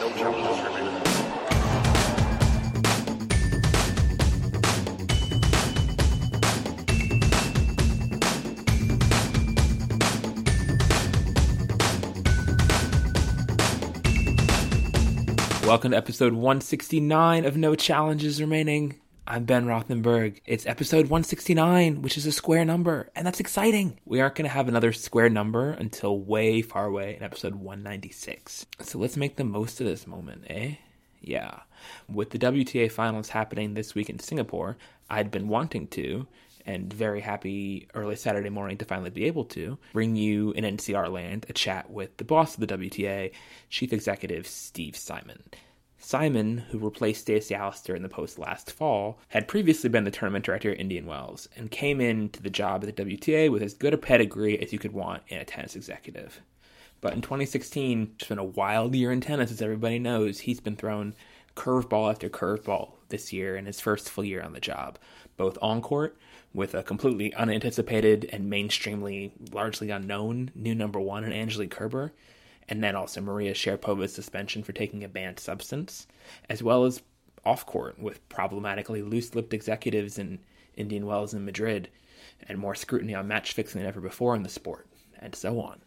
Welcome to episode 169 of No Challenges Remaining. I'm Ben Rothenberg. It's episode 169, which is a square number, and that's exciting. We aren't going to have another square number until way far away in episode 196. So let's make the most of this moment, eh? Yeah. With the WTA finals happening this week in Singapore, I'd been wanting to, and very happy early Saturday morning to finally be able to bring you in NCR land a chat with the boss of the WTA, Chief Executive Steve Simon. Simon, who replaced Stacey Allaster in the post last fall, had previously been the tournament director at Indian Wells and came in to the job at the WTA with as good a pedigree as you could want in a tennis executive. But in 2016, it's been a wild year in tennis, as everybody knows. He's been thrown curveball after curveball this year in his first full year on the job, both on court with a completely unanticipated and mainstreamly largely unknown new number one in Angelique Kerber, and then also Maria Sharapova's suspension for taking a banned substance, as well as off court with problematically loose lipped executives in Indian Wells and Madrid, and more scrutiny on match fixing than ever before in the sport, and so on.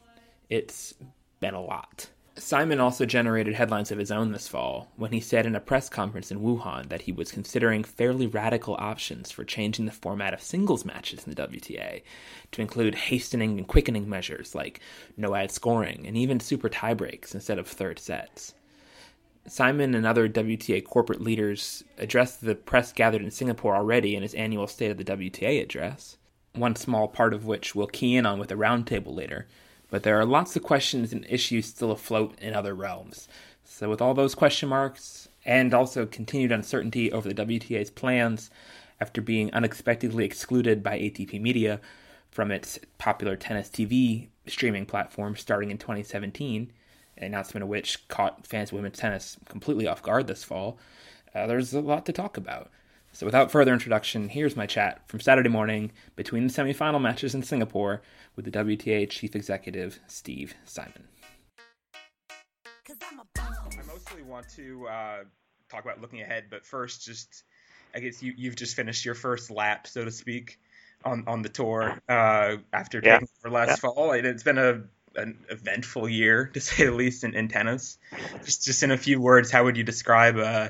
It's been a lot. Simon also generated headlines of his own this fall when he said in a press conference in Wuhan that he was considering fairly radical options for changing the format of singles matches in the WTA to include hastening and quickening measures like no ad scoring and even super tiebreaks instead of third sets. Simon and other WTA corporate leaders addressed the press gathered in Singapore already in his annual State of the WTA address, one small part of which we'll key in on with a roundtable later but there are lots of questions and issues still afloat in other realms. So, with all those question marks and also continued uncertainty over the WTA's plans after being unexpectedly excluded by ATP Media from its popular tennis TV streaming platform starting in 2017, an announcement of which caught fans of women's tennis completely off guard this fall, uh, there's a lot to talk about. So, without further introduction, here's my chat from Saturday morning between the semifinal matches in Singapore with the WTA Chief Executive, Steve Simon. I mostly want to uh, talk about looking ahead, but first, just I guess you, you've just finished your first lap, so to speak, on, on the tour uh, after Yeah. taking over last Yeah. fall. And it's been a an eventful year, to say the least, in, in tennis. Just just in a few words, how would you describe? Uh,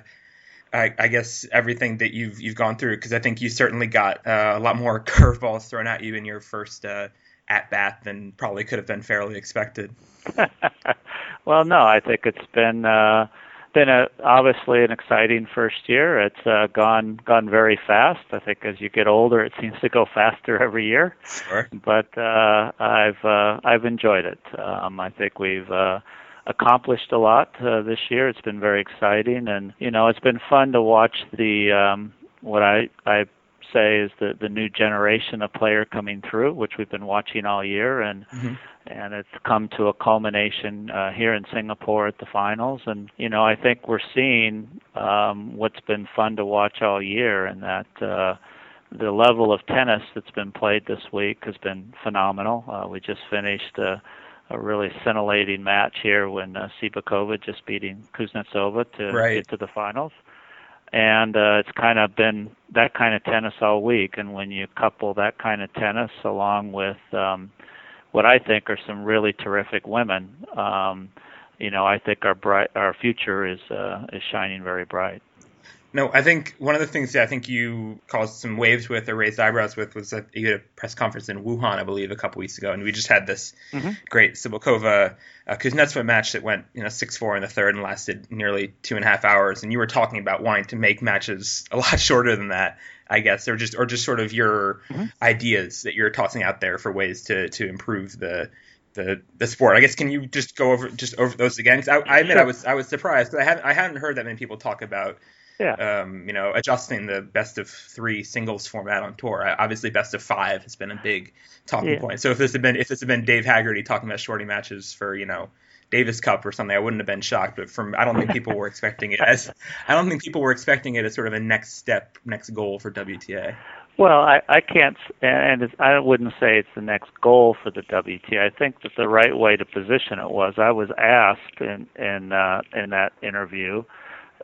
I, I guess everything that you've you've gone through, because I think you certainly got uh, a lot more curveballs thrown at you in your first uh, at bat than probably could have been fairly expected. well, no, I think it's been uh, been a, obviously an exciting first year. It's uh, gone gone very fast. I think as you get older, it seems to go faster every year. Sure. But uh, I've uh, I've enjoyed it. Um, I think we've uh, accomplished a lot uh, this year. It's been very exciting, and you know, it's been fun to watch the um, what I I say is the the new generation of player coming through, which we've been watching all year, and Mhm. and it's come to a culmination uh, here in Singapore at the finals. And you know, I think we're seeing um, what's been fun to watch all year, and that uh, the level of tennis that's been played this week has been phenomenal. Uh, we just finished a, a really scintillating match here when uh, Cibulkova just beating Kuznetsova to Right. get to the finals. And uh, it's kind of been that kind of tennis all week. And when you couple that kind of tennis along with um, what I think are some really terrific women, um, you know, I think our bright our future is uh, is shining very bright. No, I think one of the things that I think you caused some waves with or raised eyebrows with was that you had a press conference in Wuhan, I believe, a couple weeks ago, and we just had this Mhm. great Cibulkova uh, Kuznetsova match that went, you know, six four in the third and lasted nearly two and a half hours. And you were talking about wanting to make matches a lot shorter than that, I guess, or just or just sort of your Mhm. ideas that you're tossing out there for ways to to improve the. The, the sport. I guess can you just go over just over those again? I, I admit I was I was surprised because I hadn't I hadn't heard that many people talk about Yeah. um, you know, adjusting the best of three singles format on tour. Obviously, best of five has been a big talking Yeah. point. So if this had been if this had been Dave Haggerty talking about shorty matches for you know Davis Cup or something, I wouldn't have been shocked. But from I don't think people were expecting it as I don't think people were expecting it as sort of a next step, next goal for WTA. Well, I, I can't, and I wouldn't say it's the next goal for the WTA. I think that the right way to position it was I was asked in in uh, in that interview,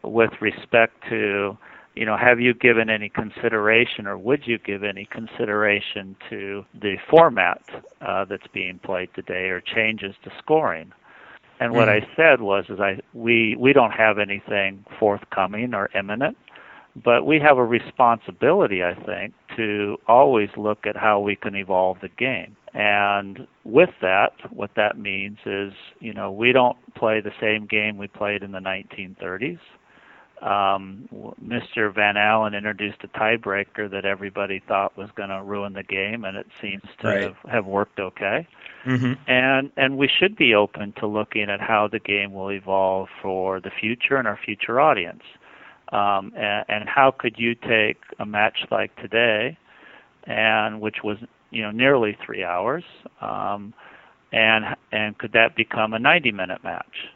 with respect to, you know, have you given any consideration, or would you give any consideration to the format uh, that's being played today, or changes to scoring? And what mm-hmm. I said was, is I we we don't have anything forthcoming or imminent but we have a responsibility, I think, to always look at how we can evolve the game. And with that, what that means is, you know, we don't play the same game we played in the 1930s. Um, Mr. Van Alen introduced a tiebreaker that everybody thought was going to ruin the game, and it seems to right. have, have worked okay. Mm-hmm. And and we should be open to looking at how the game will evolve for the future and our future audience. Um, and, and how could you take a match like today, and which was you know nearly three hours, um, and and could that become a 90-minute match?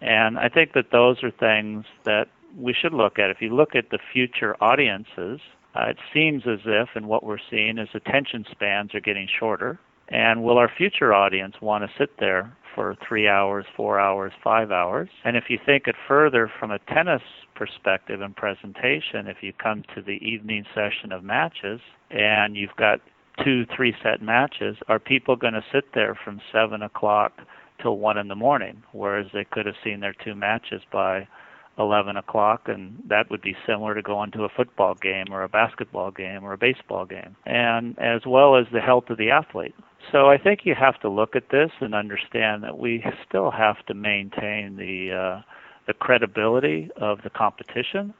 And I think that those are things that we should look at. If you look at the future audiences, uh, it seems as if, and what we're seeing is attention spans are getting shorter. And will our future audience want to sit there for three hours, four hours, five hours? And if you think it further from a tennis perspective and presentation, if you come to the evening session of matches and you've got two three set matches, are people going to sit there from seven o'clock till one in the morning, whereas they could have seen their two matches by 11 o'clock, and that would be similar to going to a football game or a basketball game or a baseball game, and as well as the health of the athlete. So I think you have to look at this and understand that we still have to maintain the uh, the credibility of the competition,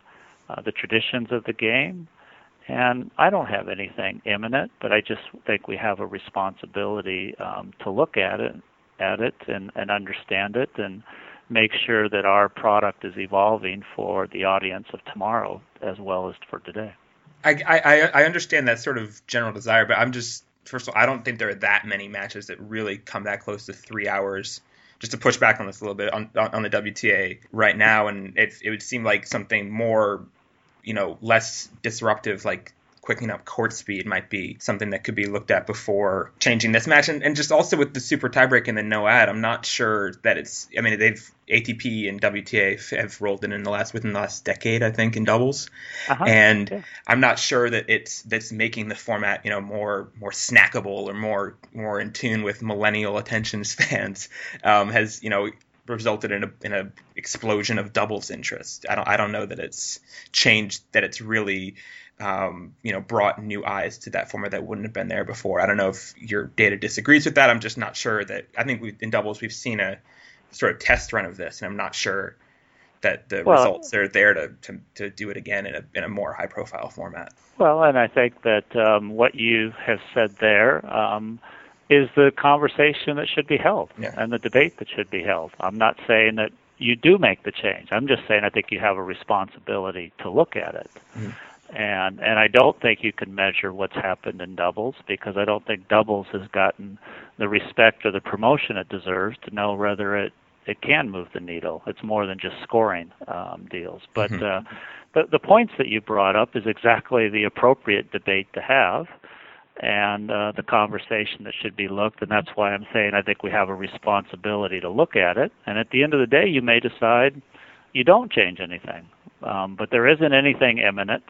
uh, the traditions of the game. And I don't have anything imminent, but I just think we have a responsibility um, to look at it, at it, and, and understand it, and make sure that our product is evolving for the audience of tomorrow as well as for today. I, I, I understand that sort of general desire, but I'm just first of all, I don't think there are that many matches that really come that close to three hours just to push back on this a little bit on on the WTA right now, and it it would seem like something more, you know, less disruptive, like quickening up court speed might be something that could be looked at before changing this match. And, and just also with the super tiebreak and the no ad, I'm not sure that it's. I mean, they've ATP and WTA have rolled in in the last within the last decade, I think, in doubles, uh-huh. and yeah. I'm not sure that it's that's making the format you know more more snackable or more more in tune with millennial attention spans. Um, has you know resulted in a in a explosion of doubles interest. I don't I don't know that it's changed that it's really um, you know, brought new eyes to that format that wouldn't have been there before. I don't know if your data disagrees with that. I'm just not sure that. I think we in doubles we've seen a sort of test run of this, and I'm not sure that the well, results are there to, to, to do it again in a in a more high profile format. Well, and I think that um, what you have said there um, is the conversation that should be held yeah. and the debate that should be held. I'm not saying that you do make the change. I'm just saying I think you have a responsibility to look at it. Mm-hmm and and I don't think you can measure what's happened in doubles because I don't think doubles has gotten the respect or the promotion it deserves to know whether it it can move the needle. It's more than just scoring um, deals. But mm-hmm. uh, the the points that you brought up is exactly the appropriate debate to have, and uh, the conversation that should be looked. And that's why I'm saying I think we have a responsibility to look at it. And at the end of the day, you may decide you don't change anything. Um, but there isn't anything imminent.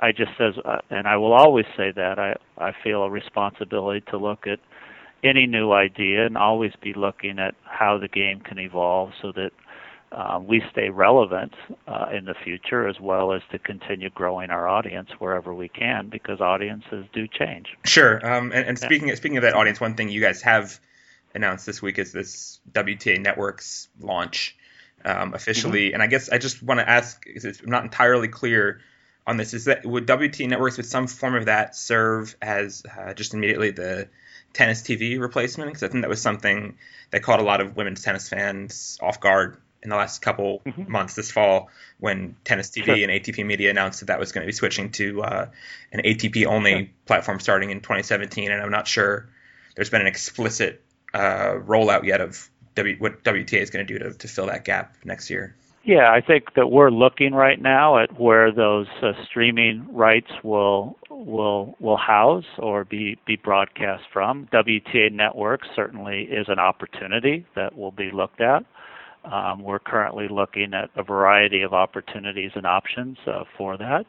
I just says, uh, and I will always say that I I feel a responsibility to look at any new idea and always be looking at how the game can evolve so that uh, we stay relevant uh, in the future as well as to continue growing our audience wherever we can because audiences do change. Sure. Um, and, and speaking yeah. speaking of that audience, one thing you guys have announced this week is this WTA Networks launch um, officially. Mm-hmm. And I guess I just want to ask, because I'm not entirely clear on this is that would WTA networks with some form of that serve as uh, just immediately the tennis TV replacement? Because I think that was something that caught a lot of women's tennis fans off guard in the last couple mm-hmm. months this fall when Tennis TV sure. and ATP Media announced that that was going to be switching to uh, an ATP only sure. platform starting in 2017. And I'm not sure there's been an explicit uh, rollout yet of w- what WTA is going to do to, to fill that gap next year. Yeah, I think that we're looking right now at where those uh, streaming rights will will will house or be be broadcast from. WTA Network certainly is an opportunity that will be looked at. Um, we're currently looking at a variety of opportunities and options uh, for that.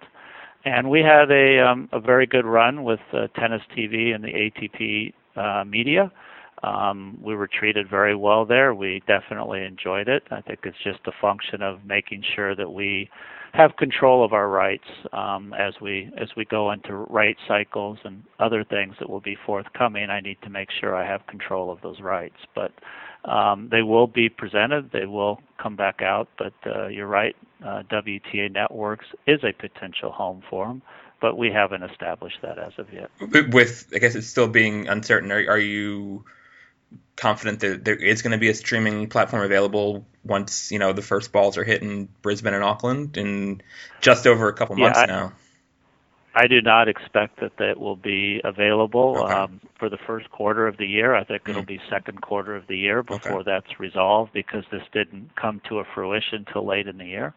And we had a, um, a very good run with uh, Tennis TV and the ATP uh, media. Um, we were treated very well there. We definitely enjoyed it. I think it's just a function of making sure that we have control of our rights um, as we as we go into right cycles and other things that will be forthcoming. I need to make sure I have control of those rights, but um, they will be presented. They will come back out. But uh, you're right. Uh, WTA Networks is a potential home for them, but we haven't established that as of yet. With I guess it's still being uncertain. Are, are you confident that there is going to be a streaming platform available once you know the first balls are hit in Brisbane and Auckland in just over a couple months yeah, I, now. I do not expect that that will be available okay. um, for the first quarter of the year. I think mm it'll be second quarter of the year before okay. that's resolved because this didn't come to a fruition till late in the year.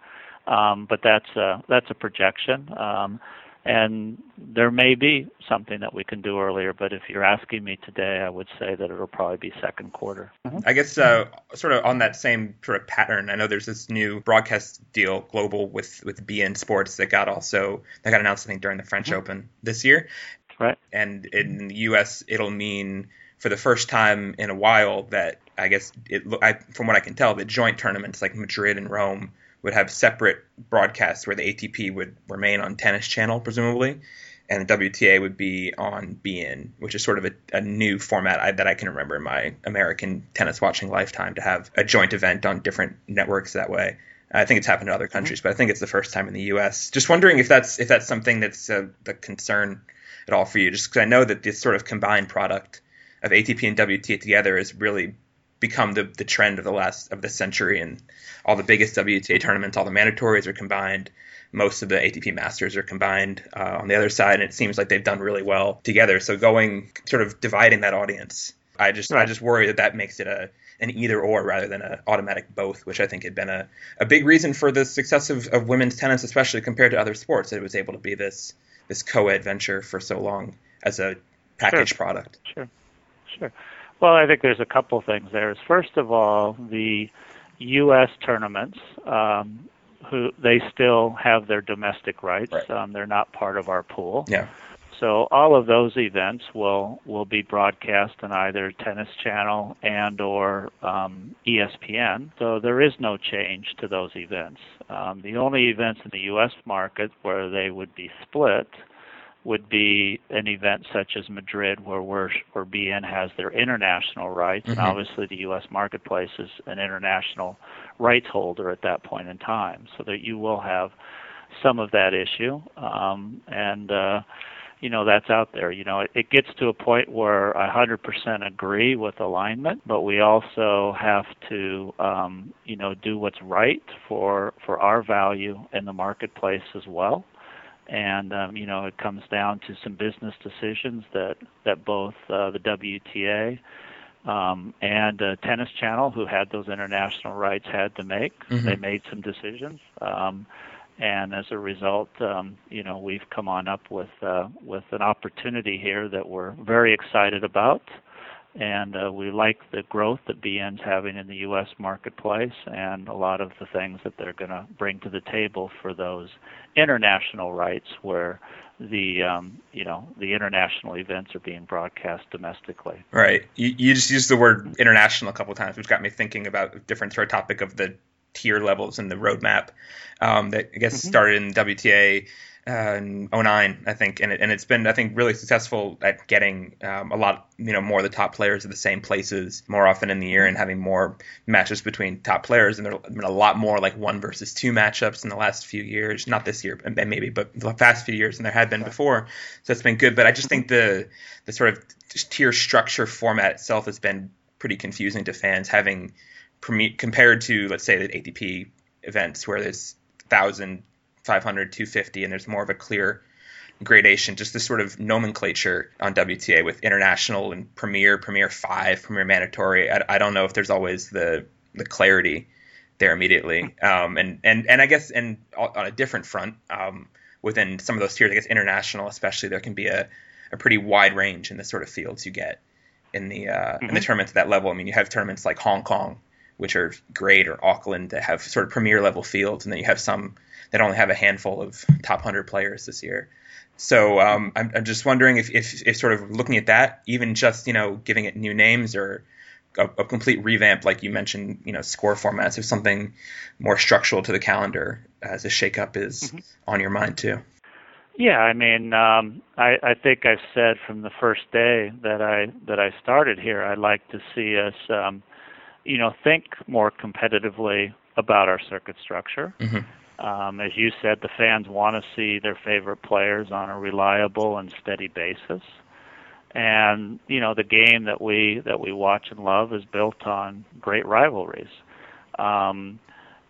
Um, but that's a, that's a projection. Um, and there may be something that we can do earlier, but if you're asking me today, I would say that it'll probably be second quarter. Mm-hmm. I guess uh, sort of on that same sort of pattern. I know there's this new broadcast deal, global with with beIN Sports that got also that got announced I think during the French mm-hmm. Open this year. Right. And in the U.S., it'll mean for the first time in a while that I guess it, I, from what I can tell, the joint tournaments like Madrid and Rome would have separate broadcasts where the ATP would remain on Tennis Channel, presumably, and the WTA would be on beIN, which is sort of a, a new format I, that I can remember in my American tennis watching lifetime to have a joint event on different networks that way. I think it's happened in other countries, but I think it's the first time in the U.S. Just wondering if that's if that's something that's a, the concern at all for you, just because I know that this sort of combined product of ATP and WTA together is really become the, the trend of the last of the century, and all the biggest WTA tournaments, all the mandatories are combined. Most of the ATP Masters are combined uh, on the other side, and it seems like they've done really well together. So going sort of dividing that audience, I just right. I just worry that that makes it a an either or rather than an automatic both, which I think had been a, a big reason for the success of, of women's tennis, especially compared to other sports. That it was able to be this this co-ed venture for so long as a packaged sure. product. Sure, sure. Well, I think there's a couple things there. Is first of all, the U.S. tournaments, um, who they still have their domestic rights. Right. Um, they're not part of our pool. Yeah. So all of those events will will be broadcast on either Tennis Channel and or um, ESPN. So there is no change to those events. Um, the only events in the U.S. market where they would be split would be an event such as Madrid, where we're, where beIN has their international rights, mm-hmm. and obviously the U.S. marketplace is an international rights holder at that point in time, so that you will have some of that issue, um, and uh, you know that's out there. You know, it, it gets to a point where I 100% agree with alignment, but we also have to, um, you know, do what's right for for our value in the marketplace as well and um, you know it comes down to some business decisions that that both uh, the WTA um, and uh, Tennis Channel, who had those international rights, had to make. Mm-hmm. They made some decisions, um, and as a result, um, you know we've come on up with uh, with an opportunity here that we're very excited about and uh, we like the growth that beIN's having in the U.S. marketplace and a lot of the things that they're going to bring to the table for those international rights where the um, you know the international events are being broadcast domestically. Right. You, you just used the word international a couple of times, which got me thinking about a different sort of topic of the tier levels and the roadmap um, that I guess mm-hmm. started in WTA uh, 09, I think, and it, and it's been I think really successful at getting um, a lot you know more of the top players at the same places more often in the year and having more matches between top players. And there have been a lot more like one versus two matchups in the last few years. Not this year and maybe but the past few years than there had been before. So it's been good. But I just think the the sort of tier structure format itself has been pretty confusing to fans having compared to let's say the ATP events where there's thousand 500, 250, and there's more of a clear gradation, just this sort of nomenclature on WTA with international and premier, premier five, premier mandatory. I, I don't know if there's always the the clarity there immediately. Um, and and and I guess and on a different front, um, within some of those tiers, I guess international especially, there can be a, a pretty wide range in the sort of fields you get in the uh, mm-hmm. in the mm-hmm. tournaments at that level. I mean, you have tournaments like Hong Kong, which are great, or Auckland that have sort of premier level fields, and then you have some that only have a handful of top hundred players this year. So um, I'm, I'm just wondering if, if, if sort of looking at that, even just you know giving it new names or a, a, complete revamp, like you mentioned, you know, score formats, if something more structural to the calendar as a shakeup is mm-hmm. on your mind too. Yeah, I mean, um, I, I think I've said from the first day that I that I started here, I'd like to see us, um, you know, think more competitively about our circuit structure. Mm-hmm. Um, as you said, the fans want to see their favorite players on a reliable and steady basis. And you know, the game that we that we watch and love is built on great rivalries. Um,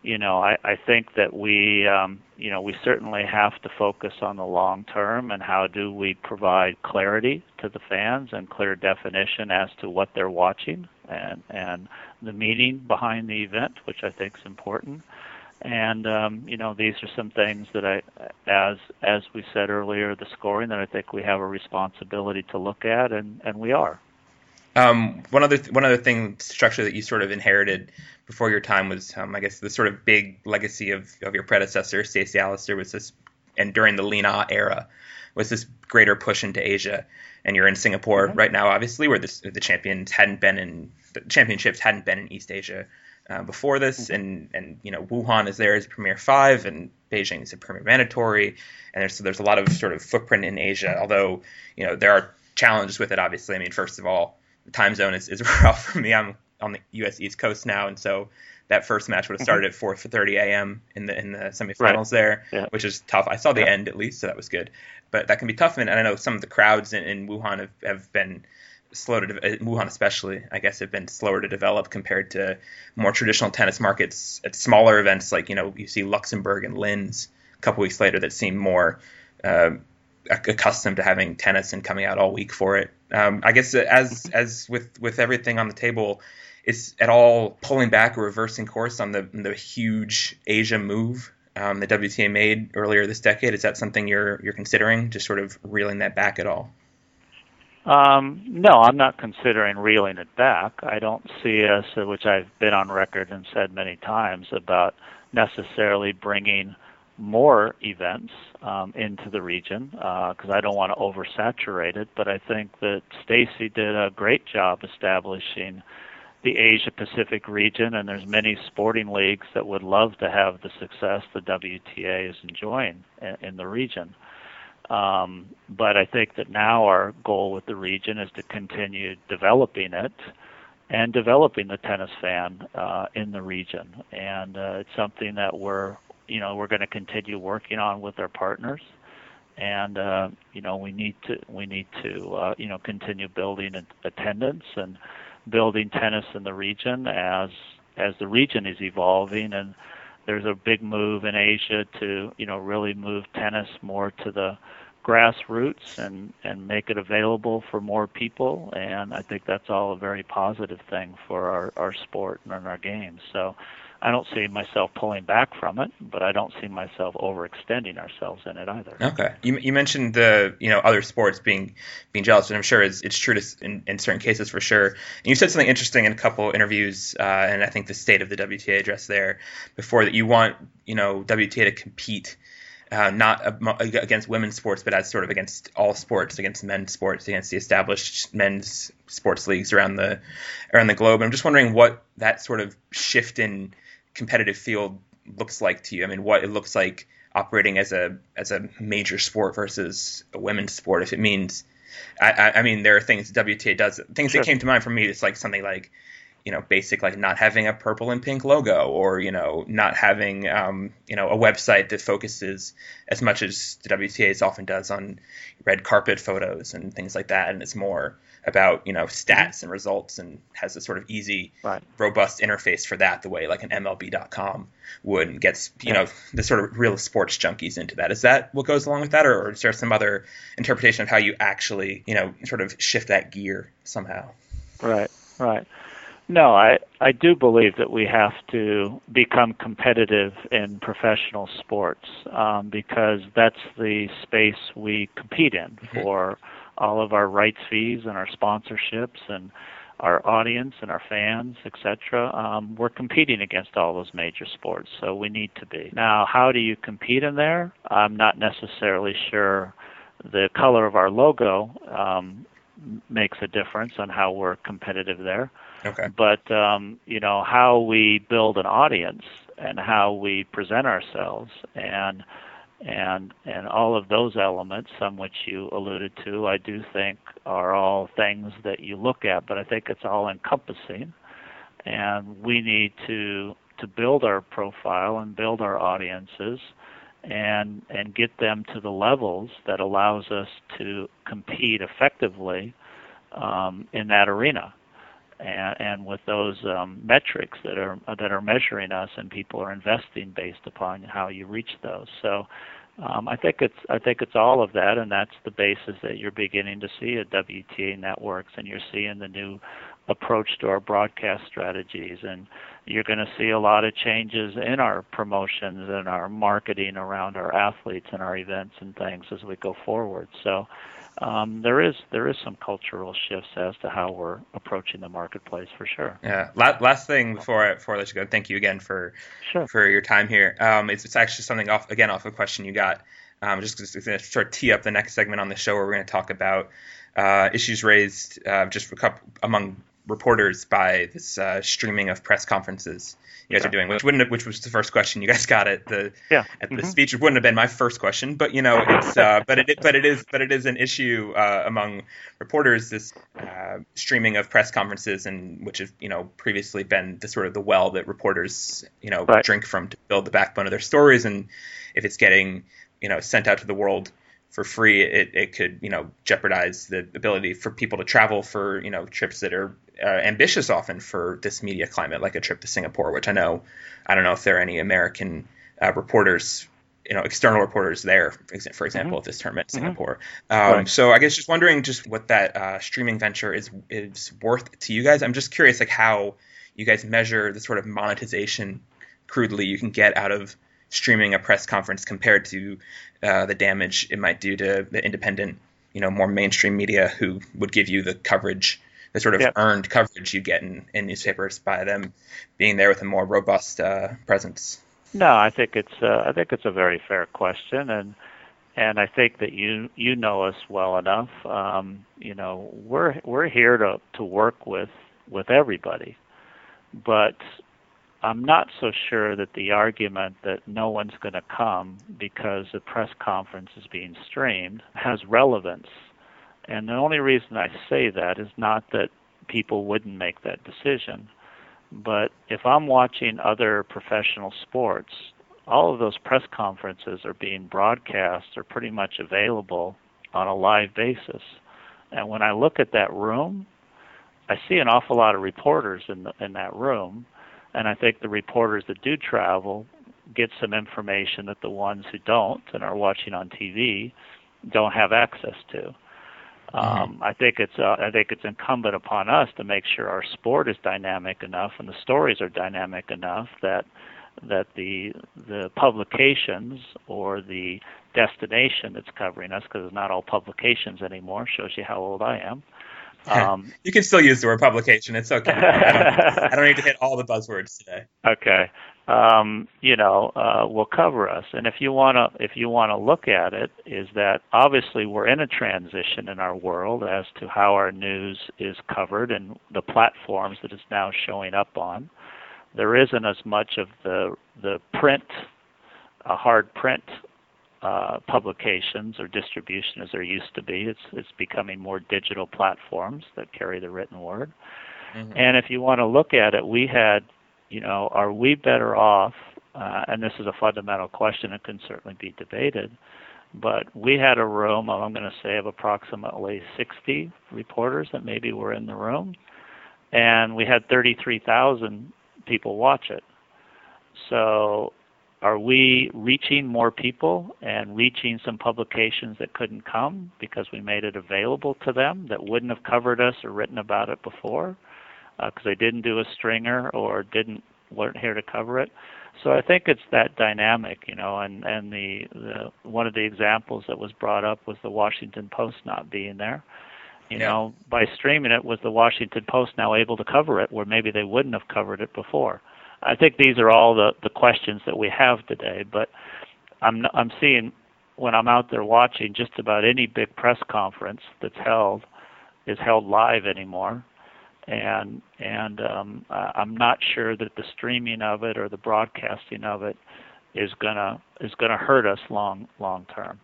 you know, I, I think that we, um, you know, we certainly have to focus on the long term and how do we provide clarity to the fans and clear definition as to what they're watching and and the meaning behind the event, which I think is important. And um, you know, these are some things that I, as as we said earlier, the scoring that I think we have a responsibility to look at, and and we are. Um, one other th- one other thing structure that you sort of inherited before your time was, um, I guess, the sort of big legacy of, of your predecessor, Stacey Allaster, was this, and during the Li Na era, was this greater push into Asia. And you're in Singapore mm-hmm. right now, obviously, where this, the champions hadn't been in the championships hadn't been in East Asia uh, before this, mm-hmm. and and you know Wuhan is there as a Premier Five, and Beijing is a Premier Mandatory, and there's so there's a lot of sort of footprint in Asia. Although you know there are challenges with it, obviously. I mean, first of all, the time zone is, is rough for me. I'm on the U.S. East Coast now, and so that first match would have started mm-hmm. at 4:30 a.m. in the in the semifinals right. there, yeah. which is tough. I saw the yeah. end at least, so that was good. But that can be tough, and I know some of the crowds in, in Wuhan have, have been slow to uh, Wuhan especially I guess have been slower to develop compared to more traditional tennis markets at smaller events like you know you see Luxembourg and Linz a couple weeks later that seem more uh, accustomed to having tennis and coming out all week for it. Um, I guess as as with with everything on the table, is at all pulling back or reversing course on the the huge Asia move um, the WTA made earlier this decade? Is that something you're you're considering, just sort of reeling that back at all? Um, no, I'm not considering reeling it back. I don't see us, which I've been on record and said many times about necessarily bringing more events um, into the region because uh, I don't want to oversaturate it. But I think that Stacey did a great job establishing the Asia Pacific region, and there's many sporting leagues that would love to have the success the WTA is enjoying in, in the region. Um, but I think that now our goal with the region is to continue developing it and developing the tennis fan uh, in the region. And uh, it's something that we're, you know, we're going to continue working on with our partners. And uh, you know, we need to we need to uh, you know continue building attendance and building tennis in the region as as the region is evolving and there's a big move in Asia to you know really move tennis more to the grassroots and and make it available for more people. And I think that's all a very positive thing for our our sport and our games. So I don't see myself pulling back from it, but I don't see myself overextending ourselves in it either. Okay, you, you mentioned the you know other sports being being jealous, and I'm sure it's, it's true to, in, in certain cases for sure. And you said something interesting in a couple interviews, uh, and I think the state of the WTA address there before that you want you know WTA to compete. Uh, not against women's sports, but as sort of against all sports, against men's sports, against the established men's sports leagues around the around the globe. And I'm just wondering what that sort of shift in competitive field looks like to you. I mean, what it looks like operating as a as a major sport versus a women's sport. If it means, I, I mean, there are things WTA does. Things sure. that came to mind for me. It's like something like, you know, basic like not having a purple and pink logo, or you know, not having um, you know a website that focuses as much as the WTA often does on red carpet photos and things like that, and it's more about you know stats and results and has a sort of easy, right. robust interface for that, the way like an MLB.com would, and gets you yeah. know the sort of real sports junkies into that. Is that what goes along with that, or, or is there some other interpretation of how you actually you know sort of shift that gear somehow? Right, right. No, I, I do believe that we have to become competitive in professional sports um, because that's the space we compete in mm-hmm. All of our rights fees and our sponsorships and our audience and our fans, etc. Um, we're competing against all those major sports, so we need to be. Now, how do you compete in there? I'm not necessarily sure. The color of our logo um, makes a difference on how we're competitive there. Okay. But um, you know how we build an audience and how we present ourselves and and and all of those elements, some which you alluded to, I do think are all things that you look at, but I think it's all encompassing, and we need to to build our profile and build our audiences and and get them to the levels that allows us to compete effectively um, in that arena and, and with those um, metrics that are that are measuring us, and people are investing based upon how you reach those. So, um, I think it's I think it's all of that, and that's the basis that you're beginning to see at WTA Networks, and you're seeing the new approach to our broadcast strategies, and you're going to see a lot of changes in our promotions and our marketing around our athletes and our events and things as we go forward. So um, there is there is some cultural shifts as to how we're approaching the marketplace for sure. Yeah. Last, last thing before I, before I let you go, thank you again for sure. for your time here. Um, it's, it's actually something off again off a question you got. Um, just going to sort of tee up the next segment on the show where we're going to talk about uh, issues raised uh, just couple, among reporters by this uh, streaming of press conferences you guys are doing, which wouldn't have, which was the first question you guys got at the yeah. at the mm-hmm. speech. It wouldn't have been my first question, but you know it's uh, but it but it is but it is an issue uh, among reporters this uh, streaming of press conferences and which has you know previously been the sort of the well that reporters you know right. drink from to build the backbone of their stories, and if it's getting you know sent out to the world for free, it, it could you know jeopardize the ability for people to travel for you know trips that are uh, ambitious often for this media climate, like a trip to Singapore, which I know I don't know if there are any American uh, reporters, you know, external reporters there, for example, mm-hmm. this tournament in mm-hmm. Singapore. Um, right. So I guess just wondering just what that uh, streaming venture is is worth to you guys. I'm just curious, like how you guys measure the sort of monetization crudely you can get out of streaming a press conference compared to uh, the damage it might do to the independent, you know, more mainstream media who would give you the coverage, the sort of yep. earned coverage you get in, in newspapers by them being there with a more robust uh, presence. No, I think it's uh, I think it's a very fair question, and and I think that you you know us well enough. Um, you know, we're we're here to to work with with everybody, but I'm not so sure that the argument that no one's going to come because the press conference is being streamed has relevance. And the only reason I say that is not that people wouldn't make that decision, but if I'm watching other professional sports, all of those press conferences are being broadcast or pretty much available on a live basis. And when I look at that room, I see an awful lot of reporters in the, in that room and I think the reporters that do travel get some information that the ones who don't and are watching on TV don't have access to. Mm-hmm. Um, I think it's uh, I think it's incumbent upon us to make sure our sport is dynamic enough and the stories are dynamic enough that that the the publications or the destination that's covering us because it's not all publications anymore shows you how old I am um, you can still use the word publication. It's okay. I don't, I don't need to hit all the buzzwords today. Okay. Um, you know, uh, will cover us. And if you want to, if you want to look at it, is that obviously we're in a transition in our world as to how our news is covered and the platforms that it's now showing up on. There isn't as much of the the print, a hard print uh, publications or distribution as there used to be. It's it's becoming more digital platforms that carry the written word. Mm-hmm. And if you want to look at it, we had, you know, are we better off? Uh, and this is a fundamental question and can certainly be debated. But we had a room, I'm going to say, of approximately 60 reporters that maybe were in the room, and we had 33,000 people watch it. So are we reaching more people and reaching some publications that couldn't come because we made it available to them that wouldn't have covered us or written about it before? because uh, they didn't do a stringer or didn't weren't here to cover it. So I think it's that dynamic, you know, and and the, the one of the examples that was brought up was the Washington Post not being there. You yeah. know, by streaming it, was the Washington Post now able to cover it where maybe they wouldn't have covered it before? I think these are all the the questions that we have today. But I'm I'm seeing when I'm out there watching just about any big press conference that's held is held live anymore and and um, I'm not sure that the streaming of it or the broadcasting of it is gonna is gonna hurt us long long term.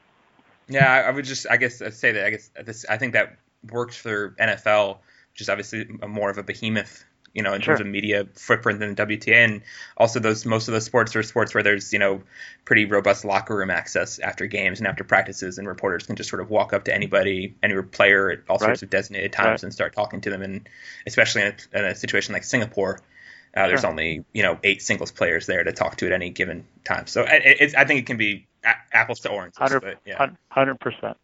Yeah, I would just I guess I'd say that I guess this I think that works for NFL, which is obviously more of a behemoth you know, in sure. terms of media footprint than the WTA. And also those most of those sports are sports where there's, you know, pretty robust locker room access after games and after practices and reporters can just sort of walk up to anybody, any player at all right. sorts of designated times right. and start talking to them. And especially in a, in a situation like Singapore, uh, there's sure. only, you know, eight singles players there to talk to at any given time. So it, I think it can be a- apples to oranges. 100. But, yeah. 100%.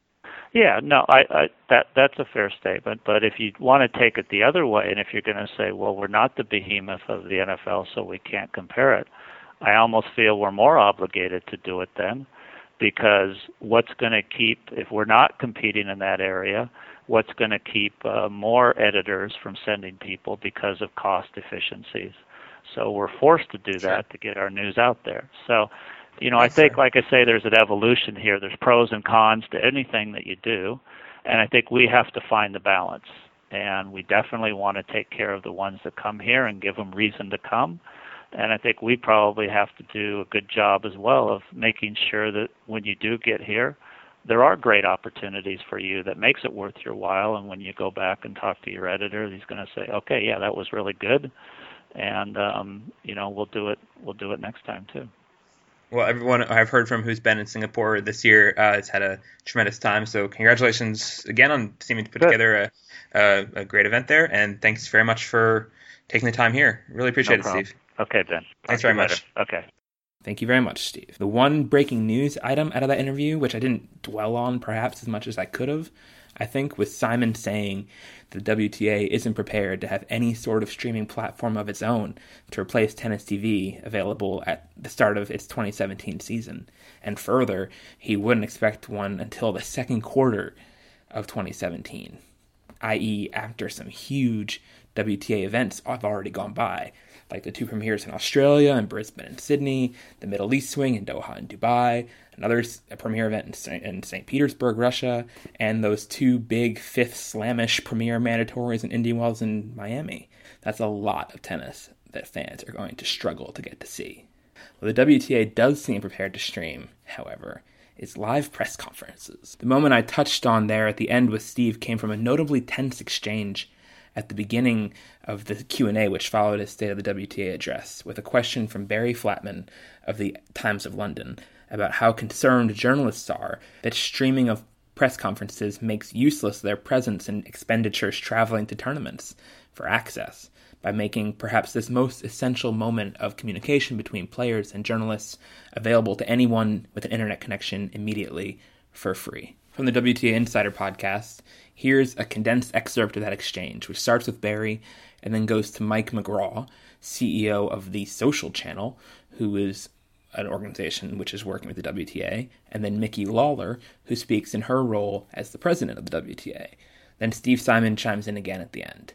Yeah, no, I, I that that's a fair statement. But if you want to take it the other way, and if you're going to say, well, we're not the behemoth of the NFL, so we can't compare it, I almost feel we're more obligated to do it then, because what's going to keep if we're not competing in that area, what's going to keep uh, more editors from sending people because of cost efficiencies. So we're forced to do that to get our news out there. So you know, I think, like I say, there's an evolution here. There's pros and cons to anything that you do, and I think we have to find the balance. And we definitely want to take care of the ones that come here and give them reason to come. And I think we probably have to do a good job as well of making sure that when you do get here, there are great opportunities for you that makes it worth your while. And when you go back and talk to your editor, he's going to say, "Okay, yeah, that was really good," and um, you know, we'll do it. We'll do it next time too well, everyone I've heard from who's been in Singapore this year uh, has had a tremendous time. So congratulations again on seeming to put Good. together a, a, a, great event there, and thanks very much for taking the time here. Really appreciate no it, Steve. Okay, Ben. Thanks very much. Okay. Thank you very much, Steve. The one breaking news item out of that interview, which I didn't dwell on perhaps as much as I could have, I think, with Simon saying the WTA isn't prepared to have any sort of streaming platform of its own to replace Tennis TV available at the start of its 2017 season. And further, he wouldn't expect one until the second quarter of 2017, i.e., after some huge WTA events have already gone by, like the two premieres in Australia and Brisbane and Sydney, the Middle East swing in Doha and Dubai, another premier event in St. Petersburg, Russia, and those two big fifth slamish premier mandatories in Indian Wells and Miami. That's a lot of tennis that fans are going to struggle to get to see. What the WTA does seem prepared to stream, however, is live press conferences. The moment I touched on there at the end with Steve came from a notably tense exchange at the beginning of the Q&A which followed his State of the WTA address with a question from Barry Flatman of the Times of London about how concerned journalists are that streaming of press conferences makes useless their presence and expenditures traveling to tournaments for access by making perhaps this most essential moment of communication between players and journalists available to anyone with an internet connection immediately for free. From the WTA Insider podcast, here's a condensed excerpt of that exchange, which starts with Barry and then goes to Mike McGraw, CEO of the Social Channel, who is an organization which is working with the WTA, and then Micky Lawler, who speaks in her role as the president of the WTA. Then Steve Simon chimes in again at the end.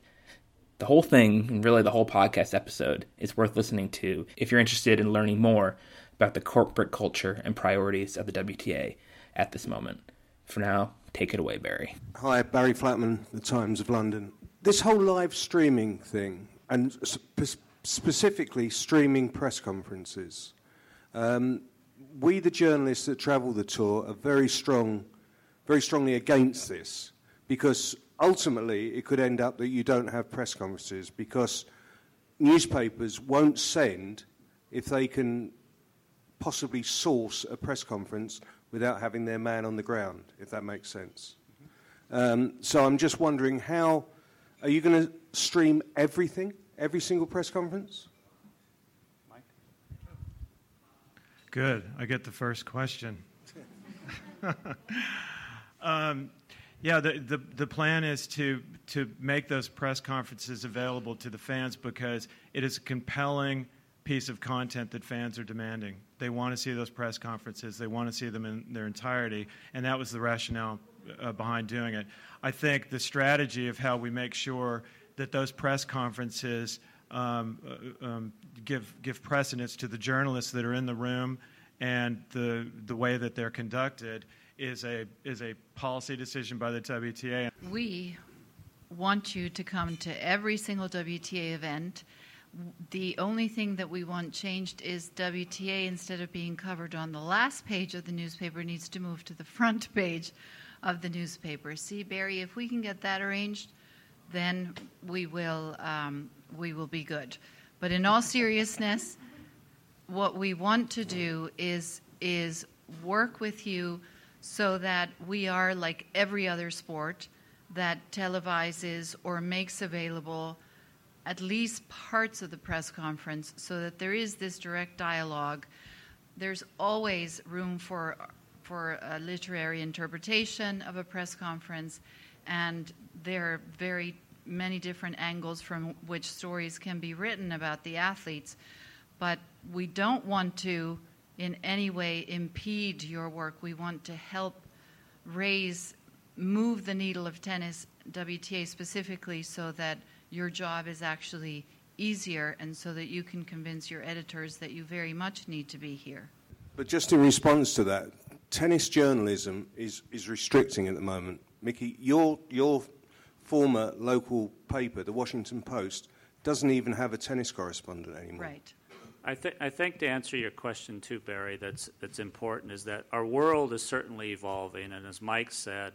The whole thing, and really the whole podcast episode, is worth listening to if you're interested in learning more about the corporate culture and priorities of the WTA at this moment. For now, take it away, Barry. Hi, Barry Flatman, The Times of London. This whole live streaming thing, and sp- specifically streaming press conferences, um, we, the journalists that travel the tour, are very strong, very strongly against this because ultimately it could end up that you don't have press conferences because newspapers won't send if they can possibly source a press conference without having their man on the ground, if that makes sense. Um, so I'm just wondering how are you going to stream everything, every single press conference? Mike? Good. I get the first question. um, Yeah, the, the, the plan is to, to make those press conferences available to the fans because it is a compelling piece of content that fans are demanding. They want to see those press conferences, they want to see them in their entirety, and that was the rationale uh, behind doing it. I think the strategy of how we make sure that those press conferences um, uh, um, give, give precedence to the journalists that are in the room and the, the way that they're conducted is a is a policy decision by the WTA. We want you to come to every single WTA event. The only thing that we want changed is WTA instead of being covered on the last page of the newspaper needs to move to the front page of the newspaper. See, Barry, if we can get that arranged, then we will um, we will be good. But in all seriousness, what we want to do is is work with you so that we are like every other sport that televises or makes available at least parts of the press conference so that there is this direct dialogue. There's always room for, for a literary interpretation of a press conference, and there are very many different angles from which stories can be written about the athletes. But we don't want to in any way impede your work. We want to help raise, move the needle of tennis, WTA specifically, so that your job is actually easier and so that you can convince your editors that you very much need to be here. But just in response to that, tennis journalism is, is restricting at the moment. Micky, your, your former local paper, the Washington Post, doesn't even have a tennis correspondent anymore. Right. I, th- I think to answer your question too, Barry, that's that's important is that our world is certainly evolving, and as Mike said,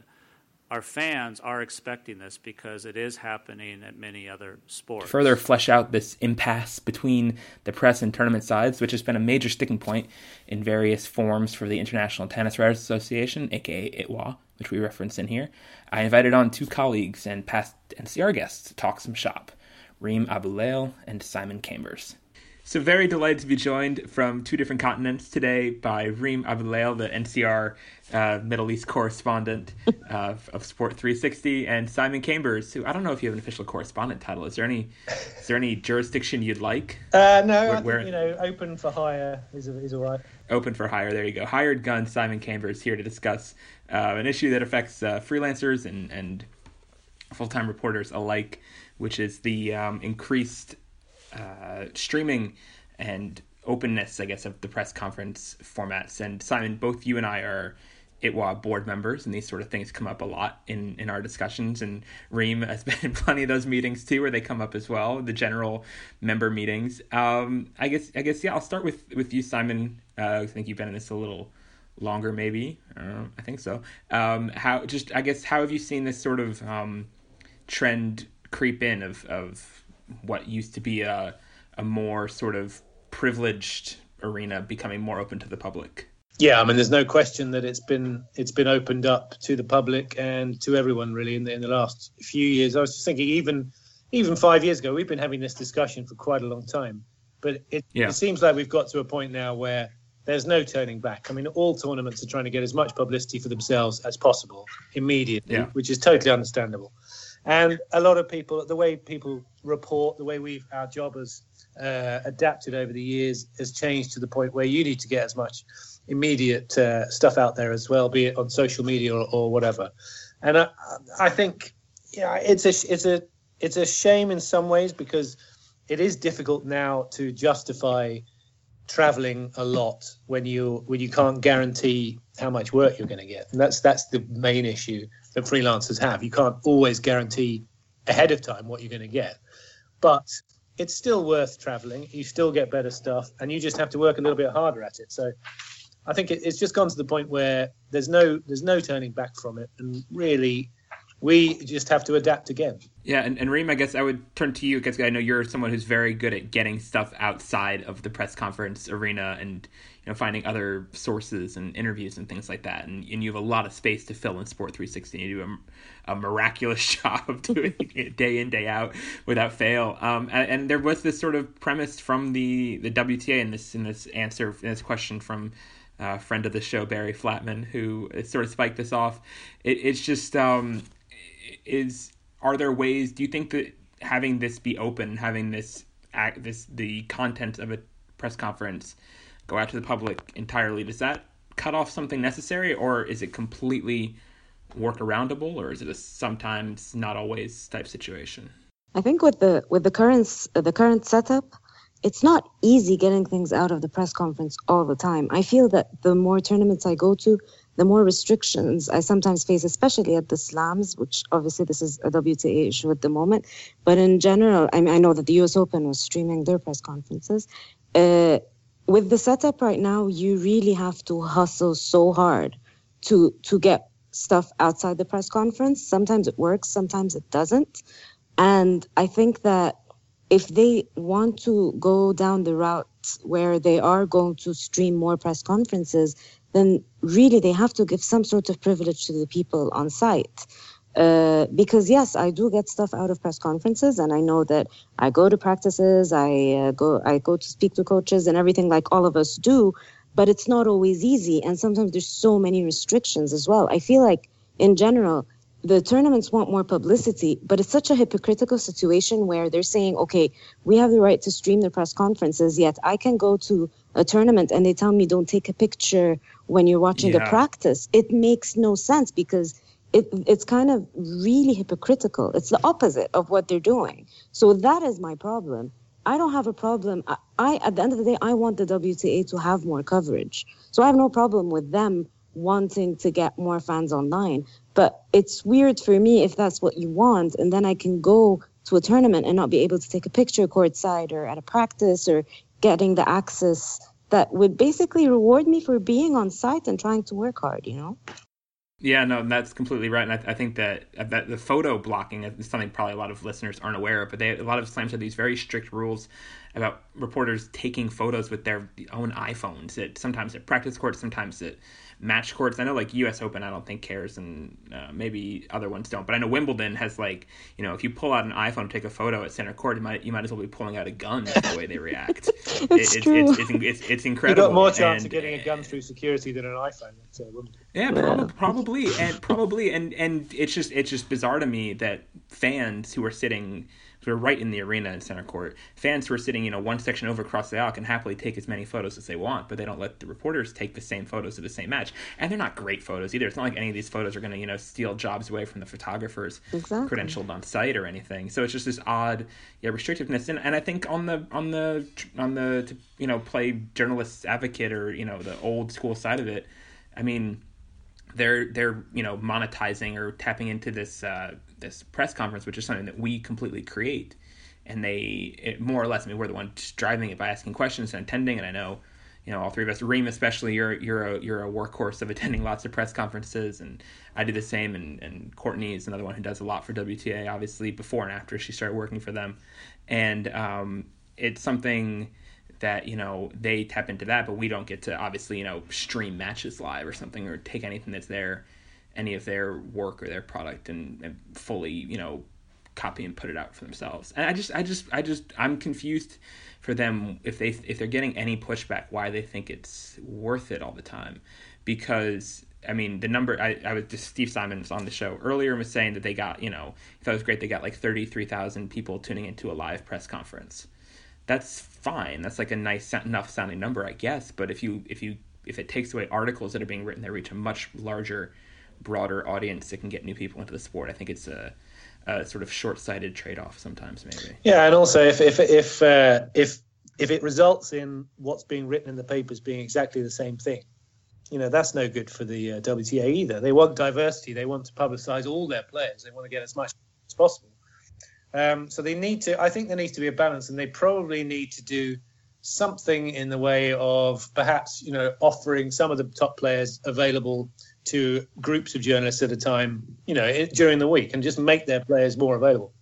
our fans are expecting this because it is happening at many other sports. To further flesh out this impasse between the press and tournament sides, which has been a major sticking point in various forms for the International Tennis Writers Association, aka ITWA, which we reference in here, I invited on two colleagues and past NCR guests to talk some shop, Reem Abouleil and Simon Chambers. So very delighted to be joined from two different continents today by Reem Abouleil, the NCR uh, Middle East correspondent uh, of Sport 360, and Simon Chambers, who I don't know if you have an official correspondent title. Is there any is there any jurisdiction you'd like? Uh, no, where, I think, you know, open for hire is is all right. Open for hire. There you go. Hired gun. Simon Chambers here to discuss uh, an issue that affects uh, freelancers and and full time reporters alike, which is the um, increased uh, streaming and openness, I guess, of the press conference formats. And Simon, both you and I are ITWA board members, and these sort of things come up a lot in, in our discussions. And Reem has been in plenty of those meetings too, where they come up as well, the general member meetings. Um, I guess, I guess, yeah, I'll start with with you, Simon. Uh, I think you've been in this a little longer, maybe. Uh, I think so. Um, how just, I guess, how have you seen this sort of um, trend creep in of of what used to be a a more sort of privileged arena becoming more open to the public. Yeah, I mean, there's no question that it's been it's been opened up to the public and to everyone really in the in the last few years. I was just thinking, even even five years ago, we've been having this discussion for quite a long time, but it, yeah. it seems like we've got to a point now where there's no turning back. I mean, all tournaments are trying to get as much publicity for themselves as possible immediately, yeah. which is totally understandable. And a lot of people, the way people report, the way we've our job has uh, adapted over the years has changed to the point where you need to get as much immediate uh, stuff out there as well, be it on social media or, or whatever. And I, I think, yeah, it's a it's a it's a shame in some ways because it is difficult now to justify traveling a lot when you when you can't guarantee how much work you're going to get and that's that's the main issue that freelancers have. You can't always guarantee ahead of time what you're going to get but it's still worth traveling. You still get better stuff and you just have to work a little bit harder at it. So i think it, it's just gone to the point where there's no there's no turning back from it and really we just have to adapt again. Yeah, and, and Reem, I guess I would turn to you because I know you're someone who's very good at getting stuff outside of the press conference arena and you know finding other sources and interviews and things like that. And, and you have a lot of space to fill in Sport 360. You do a, a miraculous job of doing it day in day out without fail. Um, and, and, there was this sort of premise from the the WTA in this in this answer in this question from uh, friend of the show Barry Flatman, who sort of spiked this off. It, it's just um, is are there ways? Do you think that having this be open, having this act, this the content of a press conference go out to the public entirely, does that cut off something necessary, or is it completely work aroundable, or is it a sometimes not always type situation? I think with the with the current the current setup, it's not easy getting things out of the press conference all the time. I feel that the more tournaments I go to, the more restrictions I sometimes face, especially at the slams, which obviously this is a WTA issue at the moment. But in general, I mean, I know that the US Open was streaming their press conferences. Uh, with the setup right now, you really have to hustle so hard to to get stuff outside the press conference. Sometimes it works, sometimes it doesn't. And I think that if they want to go down the route where they are going to stream more press conferences, then really they have to give some sort of privilege to the people on site. Uh, because yes, I do get stuff out of press conferences, and I know that I go to practices, I uh, go, I go to speak to coaches, and everything like all of us do. But it's not always easy, and sometimes there's so many restrictions as well. I feel like, in general, the tournaments want more publicity, but it's such a hypocritical situation where they're saying, okay, we have the right to stream the press conferences, yet I can go to a tournament and they tell me don't take a picture when you're watching yeah. the practice. It makes no sense because it, it's kind of really hypocritical. It's the opposite of what they're doing. So that is my problem. I don't have a problem. I, I at the end of the day, I want the WTA to have more coverage. So I have no problem with them wanting to get more fans online. But it's weird for me if that's what you want, and then I can go to a tournament and not be able to take a picture courtside or at a practice or getting the access that would basically reward me for being on site and trying to work hard, you know? Yeah, no, that's completely right, and I, I, think that that the photo blocking is something probably a lot of listeners aren't aware of. But they a lot of slams have these very strict rules about reporters taking photos with their own iPhones. At sometimes at practice courts, sometimes at match courts. I know like U.S. Open, I don't think cares, and uh, maybe other ones don't. But I know Wimbledon has like you know if you pull out an iPhone to take a photo at center court, you might you might as well be pulling out a gun the way they react. it's, it, it's, true. It's, it's, it's, it's, incredible. You got more chance and, of getting a gun through security than an iPhone at uh, Wimbledon. Yeah, prob- probably, and probably, and and it's just it's just bizarre to me that fans who are sitting we are right in the arena in center court. Fans who are sitting, you know, one section over across the aisle can happily take as many photos as they want, but they don't let the reporters take the same photos of the same match. And they're not great photos either. It's not like any of these photos are going to, you know, steal jobs away from the photographers exactly. credentialed on site or anything. So it's just this odd, yeah, restrictiveness. And, and I think on the on the on the to, you know play journalist advocate or you know the old school side of it. I mean, they're they're you know monetizing or tapping into this uh, this press conference, which is something that we completely create, and they it, more or less. I mean, we're the ones driving it by asking questions and attending. And I know, you know, all three of us, Reem especially, you're you're a you're a workhorse of attending lots of press conferences, and I do the same. And and Courtney is another one who does a lot for WTA, obviously before and after she started working for them, and um, it's something that you know they tap into that, but we don't get to obviously you know stream matches live or something or take anything that's there, any of their work or their product and, and fully you know copy and put it out for themselves. And I just I just I just I'm confused for them if they if they're getting any pushback why they think it's worth it all the time because I mean, the number I, I was just Steve Simon was on the show earlier and was saying that they got, you know, he thought it was great. They got like 33,000 people tuning into a live press conference that's fine. That's like a nice enough sounding number, I guess. But if you if you if it takes away articles that are being written that reach a much larger, broader audience that can get new people into the sport, I think it's a, a sort of short-sighted trade-off sometimes, maybe. Yeah, and also if if if uh, if if it results in what's being written in the papers being exactly the same thing, you know that's no good for the uh, WTA either. They want diversity. They want to publicize all their players. They want to get as much as possible. Um, so they need to. I think there needs to be a balance, and they probably need to do something in the way of perhaps you know offering some of the top players available to groups of journalists at a time, you know, during the week, and just make their players more available.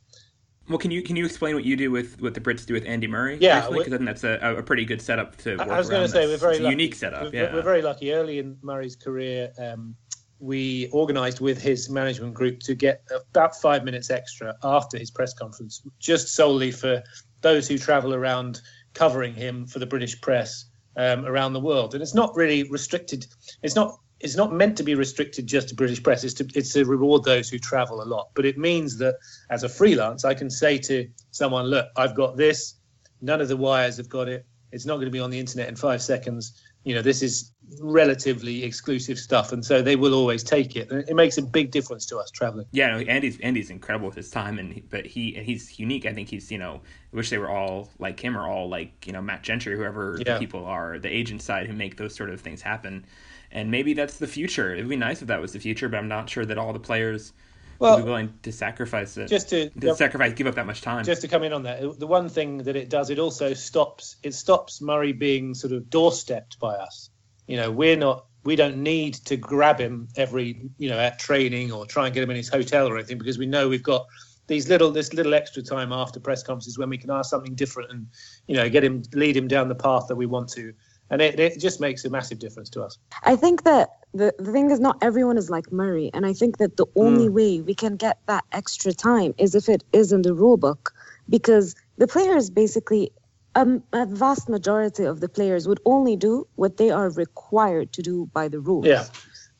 Well, can you can you explain what you do with what the Brits do with Andy Murray? Yeah, because I think that's a, a pretty good setup to. I was going to say we're very lucky. unique setup. We're, yeah, we're very lucky. Early in Murray's career, um, we organised with his management group to get about five minutes extra after his press conference, just solely for those who travel around covering him for the British press um, around the world, and it's not really restricted. It's not it's not meant to be restricted just to British press. It's to it's to reward those who travel a lot. But it means that as a freelance, I can say to someone, "Look, I've got this. None of the wires have got it. It's not going to be on the internet in five seconds. You know, this is relatively exclusive stuff, and so they will always take it. It makes a big difference to us traveling. Yeah, no, Andy's Andy's incredible with his time, and but he and he's unique. I think he's you know, I wish they were all like him or all like you know Matt Gentry, whoever Yeah. the people are, the agent side who make those sort of things happen. And maybe that's the future. It would be nice if that was the future, but I'm not sure that all the players Well, would be willing to sacrifice it. just to to sacrifice, give up that much time. just to come in on that, the one thing that it does, it also stops it stops Murray being sort of doorstepped by us. You know, we're not we don't need to grab him every you know at training or try and get him in his hotel or anything because we know we've got these little this little extra time after press conferences when we can ask something different and you know get him lead him down the path that we want to, and it, it just makes a massive difference to us. I think that the, the thing is not everyone is like Murray, and I think that the only hmm. way we can get that extra time is if it is in the rule book, because the players basically, um, a vast majority of the players would only do what they are required to do by the rules. Yeah.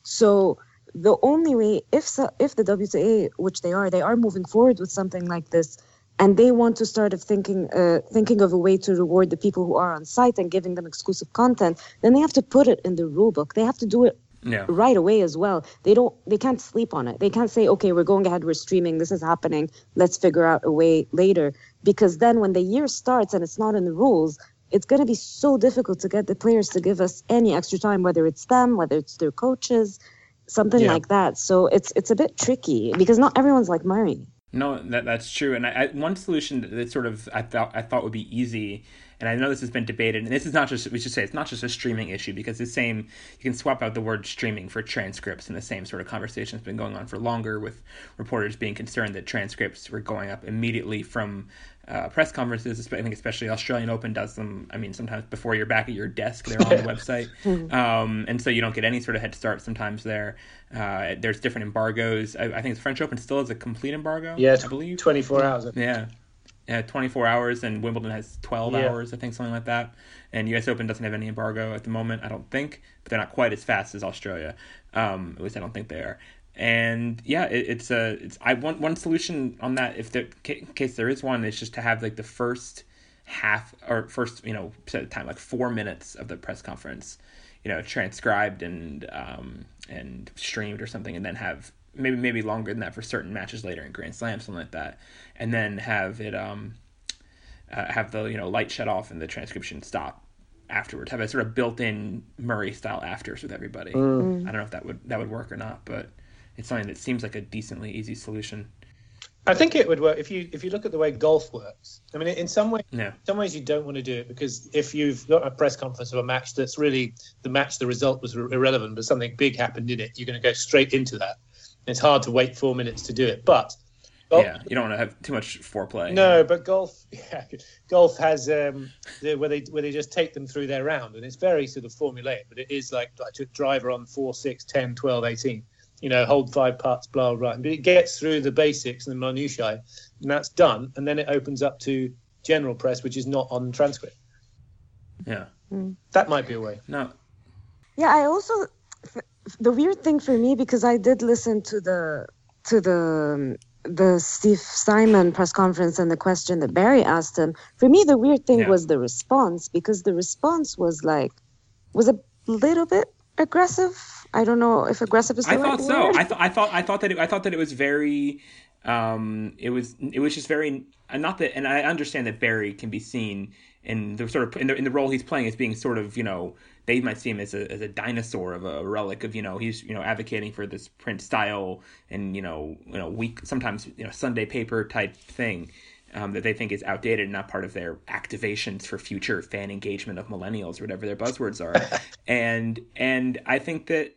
So the only way, if so, if the WTA, which they are, they are moving forward with something like this, and they want to start of thinking uh, thinking of a way to reward the people who are on site and giving them exclusive content, then they have to put it in the rule book. They have to do it yeah. right away as well. They don't they can't sleep on it. They can't say, okay, we're going ahead, we're streaming, this is happening, let's figure out a way later. Because then when the year starts and it's not in the rules, it's gonna be so difficult to get the players to give us any extra time, whether it's them, whether it's their coaches, something Yeah. like that. So it's it's a bit tricky because not everyone's like Murray. No, that that's true. And I, I, one solution that- that sort of I thought I thought would be easy, and I know this has been debated, and this is not just we should say it's not just a streaming issue because the same you can swap out the word streaming for transcripts, and the same sort of conversation has been going on for longer with reporters being concerned that transcripts were going up immediately from. Uh, press conferences, I think especially Australian Open does them. I mean, sometimes before you're back at your desk, they're on the website, um, and so you don't get any sort of head start. Sometimes there, uh, there's different embargoes. I, I think the French Open still has a complete embargo. Yeah, I believe 24 hours. yeah. Yeah, 24 hours, and Wimbledon has 12 Yeah. hours, I think, something like that. And US Open doesn't have any embargo at the moment, I don't think, but they're not quite as fast as Australia. Um, at least I don't think they are. And yeah, it, it's a it's I want one solution on that if there in case there is one is just to have like the first half or first you know set of time like four minutes of the press conference, you know, transcribed and um and streamed or something, and then have maybe maybe longer than that for certain matches later in Grand Slam, something like that, and then have it um uh, have the you know light shut off and the transcription stop afterwards. Have a sort of built-in Murray style afters with everybody. I don't know if that would that would work or not, but it's something that seems like a decently easy solution. I think it would work if you if you look at the way golf works. I mean, in some ways, Yeah. some ways you don't want to do it because if you've got a press conference of a match that's really the match, the result was irrelevant, but something big happened in it, you're going to go straight into that. It's hard to wait four minutes to do it, but golf, Yeah, you don't want to have too much foreplay. no, but golf, yeah, golf has um, the, where they where they just take them through their round, and it's very sort of formulaic. But it is like like a driver on four, six, 10, 12, 18. You know, hold five putts, blah blah. blah. But it gets through the basics and the minutiae, and that's done. And then it opens up to general press, which is not on transcript. Yeah. That might be a way. No. Yeah, I also the weird thing for me because I did listen to the to the the Steve Simon press conference and the question that Barry asked him. For me, the weird thing Yeah. was the response because the response was like was a little bit aggressive. I don't know if aggressive is the I right thought so. word. I thought I thought I thought that it, I thought that it was very um it was it was just very not that and I understand that Barry can be seen in the sort of in the, in the role he's playing as being sort of you know they might see him as a as a dinosaur of a relic of you know he's you know advocating for this print style and you know you know week sometimes you know Sunday paper type thing um, that they think is outdated and not part of their activations for future fan engagement of millennials or whatever their buzzwords are and and I think that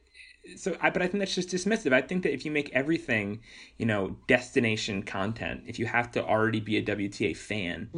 so I, but I think that's just dismissive. I think that if you make everything, you know, destination content, if you have to already be a WTA fan,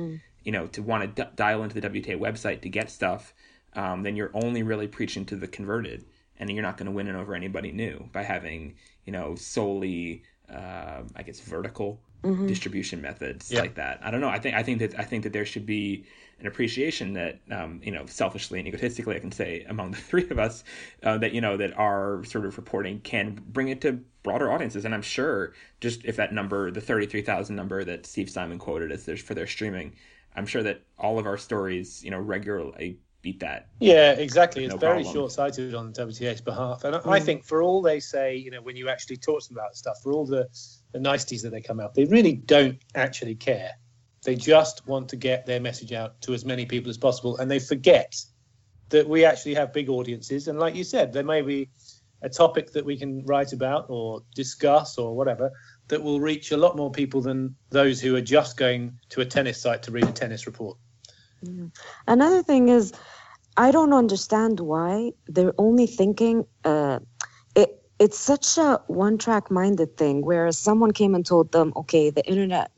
you know, to want to d- dial into the WTA website to get stuff, um, then you're only really preaching to the converted, and you're not going to win it over anybody new by having, you know, solely uh, I guess vertical Mm-hmm. distribution methods Yeah. like that. I don't know. I think I think that I think that there should be an appreciation that um, you know selfishly and egotistically I can say among the three of us uh, that you know that our sort of reporting can bring it to broader audiences. And I'm sure just if that number, the thirty three thousand number that Steve Simon quoted as their, for their streaming, I'm sure that all of our stories you know regularly beat that. Yeah, exactly. It's No very short-sighted on WTA's behalf, and I I think for all they say, you know, when you actually talk to them about stuff, for all the, the niceties that they come out, they really don't actually care. They just want to get their message out to as many people as possible, and they forget that we actually have big audiences. And like you said, there may be a topic that we can write about or discuss or whatever that will reach a lot more people than those who are just going to a tennis site to read a tennis report. Another thing is, I don't understand why they're only thinking. Uh, it it's such a one-track minded thing. Whereas someone came and told them, okay, the internet,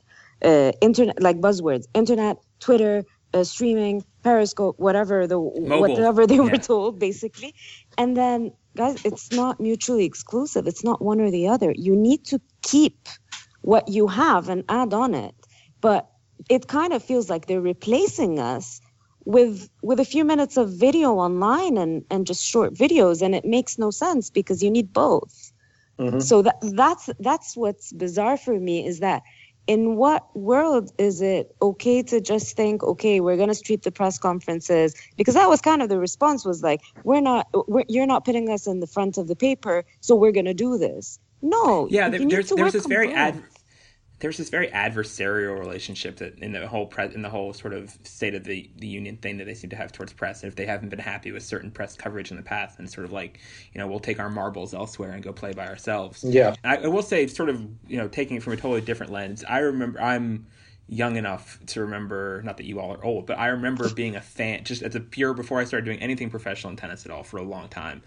uh, internet like buzzwords, internet, Twitter, uh, streaming, Periscope, whatever the whatever they were yeah. told, basically, and then guys, it's not mutually exclusive. It's not one or the other. You need to keep what you have and add on it, but it kind of feels like they're replacing us with with a few minutes of video online and and just short videos and it makes no sense because you need both. Mm-hmm. So that that's that's what's bizarre for me is that in what world is it okay to just think okay we're going to street the press conferences? Because that was kind of the response was like we're not we're, you're not putting us in the front of the paper so we're going to do this. No Yeah, there, there's there's this very ad, there's this very adversarial relationship that in the whole in the whole sort of state of the the union thing that they seem to have towards press. And if they haven't been happy with certain press coverage in the past, and sort of like you know we'll take our marbles elsewhere and go play by ourselves. Yeah. I, I will say, sort of, you know, taking it from a totally different lens. I remember I'm young enough to remember, not that you all are old, but I remember being a fan, just as a pure before I started doing anything professional in tennis at all for a long time.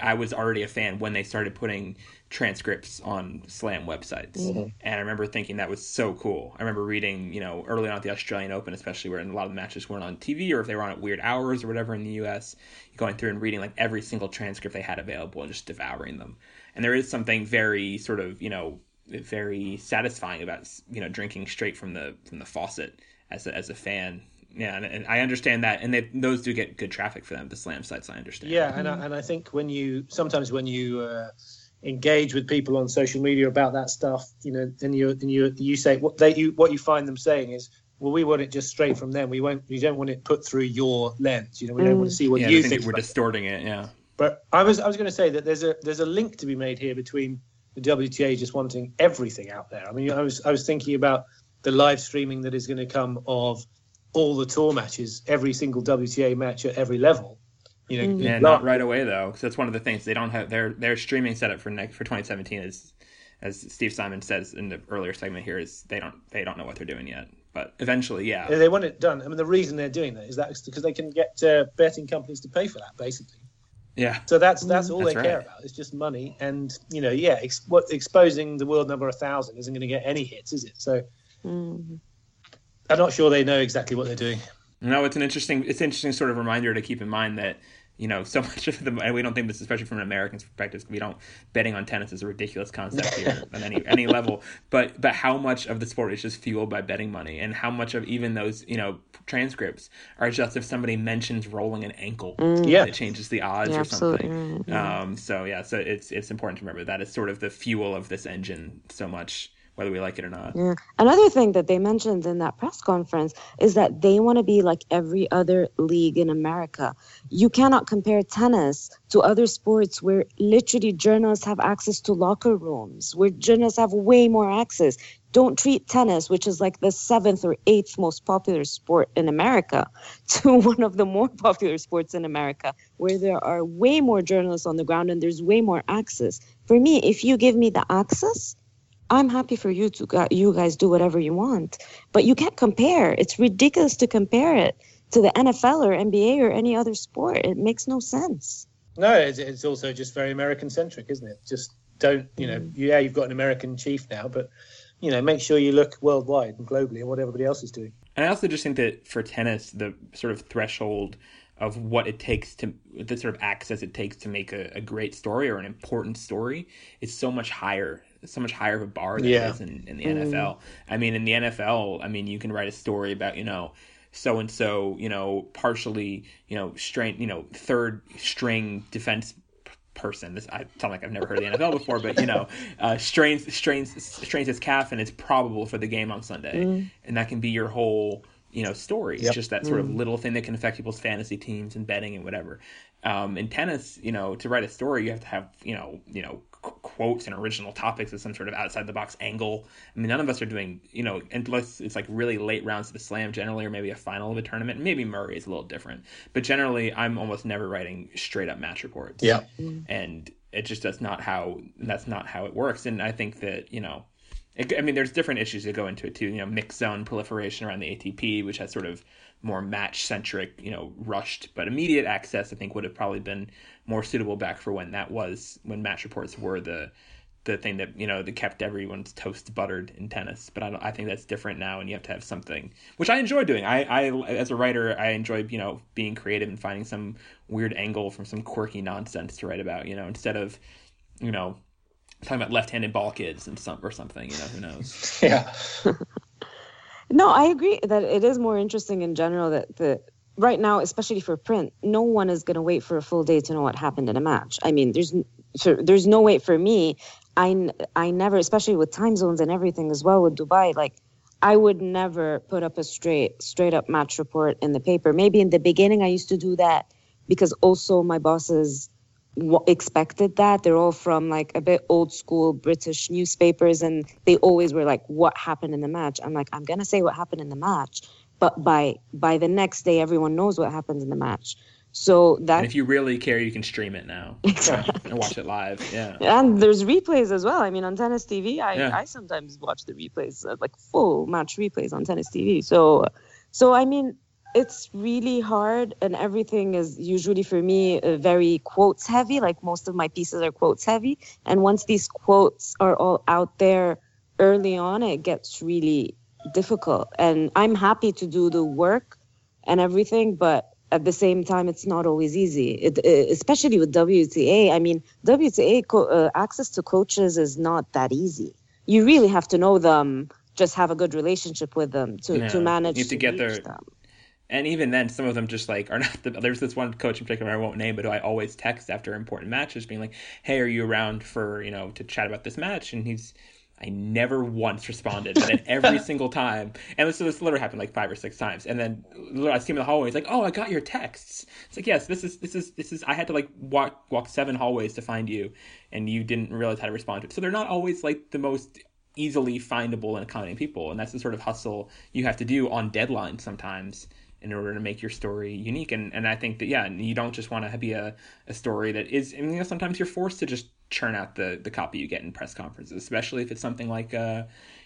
I was already a fan when they started putting transcripts on Slam websites, and I remember thinking that was so cool. I remember reading, you know, early on at the Australian Open, especially where a lot of the matches weren't on TV or if they were on at weird hours or whatever in the U.S. Going through and reading like every single transcript they had available and just devouring them. And there is something very sort of, you know, very satisfying about you know drinking straight from the from the faucet as a, as a fan. Yeah, and, and I understand that, and they, those do get good traffic for them. The slam sites, I understand. Yeah, and I, and I think when you sometimes when you uh, engage with people on social media about that stuff, you know, and you and you you say what they you what you find them saying is, well, we want it just straight from them. We won't. We don't want it put through your lens. You know, we don't want to mm. see what yeah, you think think. we're about it. distorting it. Yeah, But I was I was going to say that there's a there's a link to be made here between the WTA just wanting everything out there. I mean, I was I was thinking about the live streaming that is going to come of all the tour matches, every single WTA match at every level. You know, yeah, not- not right away though, because that's one of the things they don't have. Their their streaming setup for next for 2017 is, as Steve Simon says in the earlier segment here, is they don't they don't know what they're doing yet. But eventually, yeah, Yeah, they want it done. I mean, the reason they're doing that is that because they can get uh, betting companies to pay for that, basically. yeah. So that's that's all That's they care about. It's just money, and you know, yeah, ex- what exposing the world number a thousand isn't going to get any hits, is it? So Mhm. I'm not sure they know exactly what they're doing. No, it's an interesting it's an interesting sort of reminder to keep in mind that you know so much of the and we don't think this especially from an American's perspective we don't betting on tennis is a ridiculous concept here on any any level but but how much of the sport is just fueled by betting money and how much of even those you know transcripts are just if somebody mentions rolling an ankle Yeah. it changes the odds Yeah, or something right, yeah. um so yeah so it's it's important to remember that is sort of the fuel of this engine so much whether we like it or not Yeah. Another thing that they mentioned in that press conference is that they want to be like every other league in America. You cannot compare tennis to other sports where literally journalists have access to locker rooms, where journalists have way more access. Don't treat tennis, which is like the seventh or eighth most popular sport in America, to one of the more popular sports in America, where there are way more journalists on the ground and there's way more access. For me, if you give me the access, I'm happy for you to you guys do whatever you want, but you can't compare. It's ridiculous to compare it to the NFL or NBA or any other sport. It makes no sense. No, it's, it's also just very American centric, isn't it? Just don't, you know, mm. yeah, you've got an American chief now, but you know, make sure you look worldwide and globally at what everybody else is doing. And I also just think that for tennis, the sort of threshold of what it takes to the sort of access it takes to make a, a great story or an important story is so much higher so much higher of a bar than Yeah. it is in, in the NFL. I mean, in the NFL, I mean, you can write a story about you know so and so, you know, partially, you know, strain, you know, third string defense person. This I sound like I've never heard of the NFL before, but you know, uh, strains strains strains his calf and it's probable for the game on Sunday, and that can be your whole you know story. It's just that sort of little thing that can affect people's fantasy teams and betting and whatever. Um, in tennis, you know, to write a story, you have to have you know you know quotes and original topics with some sort of outside the box angle. I mean, none of us are doing you know unless it's like really late rounds of the slam generally, or maybe a final of a tournament. Maybe Murray is a little different, but generally, I'm almost never writing straight up match reports Yeah. and it just that's not how that's not how it works and i think that you know it, i mean there's different issues that go into it too you know mix zone proliferation around the atp which has sort of more match centric you know rushed but immediate access i think would have probably been more suitable back for when that was when match reports were the the thing that you know that kept everyone's toast buttered in tennis. But I, don't, I think that's different now and you have to have something which i enjoy doing. I, I as a writer i enjoy you know being creative and finding some weird angle from some quirky nonsense to write about you know instead of you know talking about left-handed ball kids and some or something you know who knows? Yeah. No, I agree that it is more interesting in general that the right now, especially for print, no one is going to wait for a full day to know what happened in a match. I mean, there's there's no wait for me. I I never, especially with time zones and everything as well with Dubai, like I would never put up a straight straight up match report in the paper. Maybe in the beginning I used to do that because also my bosses expected that. They're all from like a bit old school British newspapers, and they always were like, "What happened in the match?" I'm like, "I'm gonna say what happened in the match," but by by the next day, everyone knows what happens in the match. So that and if you really care you can stream it now and watch it live yeah and there's replays as well. I mean, on tennis TV, I, Yeah. I sometimes watch the replays, uh, like full match replays on tennis TV. So, so I mean, it's really hard, and everything is usually for me uh, very quotes heavy. Like most of my pieces are quotes heavy, and once these quotes are all out there early on, it gets really difficult. And I'm happy to do the work and everything, but at the same time, it's not always easy, it, uh, especially with WTA. I mean, WTA co- uh, access to coaches is not that easy. You really have to know them, just have a good relationship with them to, Yeah. to manage You have to get reach their- them. And even then some of them just like are not the, there's this one coach in particular i won't name but who i always text after important matches being like hey are you around for you know to chat about this match? And he's i never once responded but then every single time. And this, this literally happened like five or six times. And then i see him in the hallway he's like oh i got your texts. It's like yes this is this is this is i had to like walk walk seven hallways to find you and you didn't realize how to respond to it. So they're not always like the most easily findable and accommodating people. And that's the sort of hustle you have to do on deadline sometimes in order to make your story unique and and I think that yeah you don't just want to be a, a story that is I mean, you know sometimes you're forced to just churn out the the copy you get in press conferences especially if it's something like uh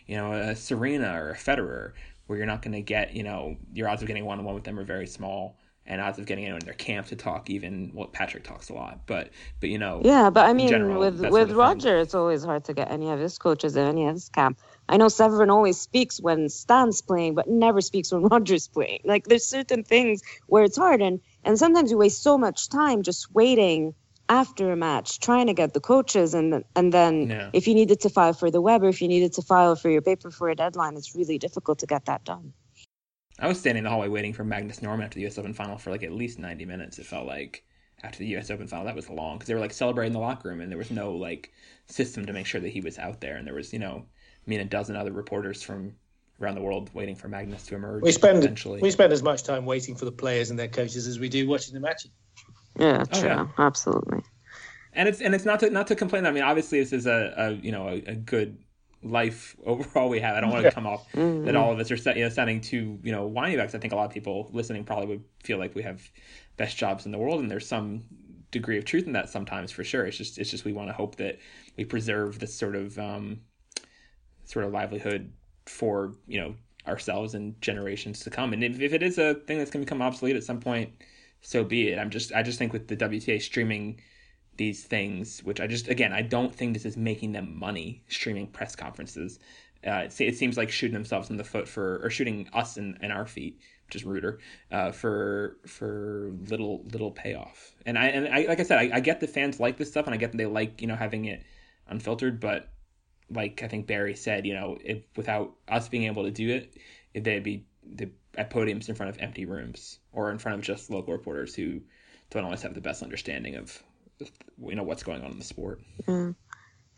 you know a Serena or a Federer where you're not going to get you know your odds of getting one on one with them are very small and odds of getting anyone in their camp to talk even well Patrick talks a lot but but you know Yeah, but I mean, general, with with sort of thing. Roger, it's always hard to get any of his coaches in any of his camp. I know Severin always speaks when Stan's playing, but never speaks when Roger's playing. Like there's certain things where it's hard, and and sometimes you waste so much time just waiting after a match trying to get the coaches, and then- and then Yeah. if you needed to file for the web or if you needed to file for your paper for a deadline, it's really difficult to get that done. I was standing in the hallway waiting for Magnus Norman after the U.S. Open final for like at least 90 minutes. It felt like after the U.S. Open final, that was long because they were like celebrating the locker room and there was no like system to make sure that he was out there. And there was, you know, me and a dozen other reporters from around the world waiting for Magnus to emerge. We spend eventually. we spend as much time waiting for the players and their coaches as we do watching the matches. Yeah, Oh, yeah. absolutely. and it's and it's not to not to complain. I mean, obviously, this is a, a you know a, a good life overall we have. I don't want to come off that all of us are set, you know, sounding too you know whiny about. 'cause I think a lot of people listening probably would feel like we have best jobs in the world, and there's some degree of truth in that sometimes for sure. It's just it's just we want to hope that we preserve this sort of um, sort of livelihood for you know ourselves and generations to come. And if, if it is a thing that's going to become obsolete at some point, so be it. I'm just I just think with the WTA streaming these things, which I just again I don't think this is making them money streaming press conferences. Uh, it, seems like shooting themselves in the foot for or shooting us in, in our feet, which is ruder, uh, for for little little payoff. And I and I like I said I, I get the fans like this stuff and I get that they like you know having it unfiltered, but like I think Barry said, you know, if without us being able to do it, if they'd be the, at podiums in front of empty rooms or in front of just local reporters who don't always have the best understanding of you know what's going on in the sport. Yeah.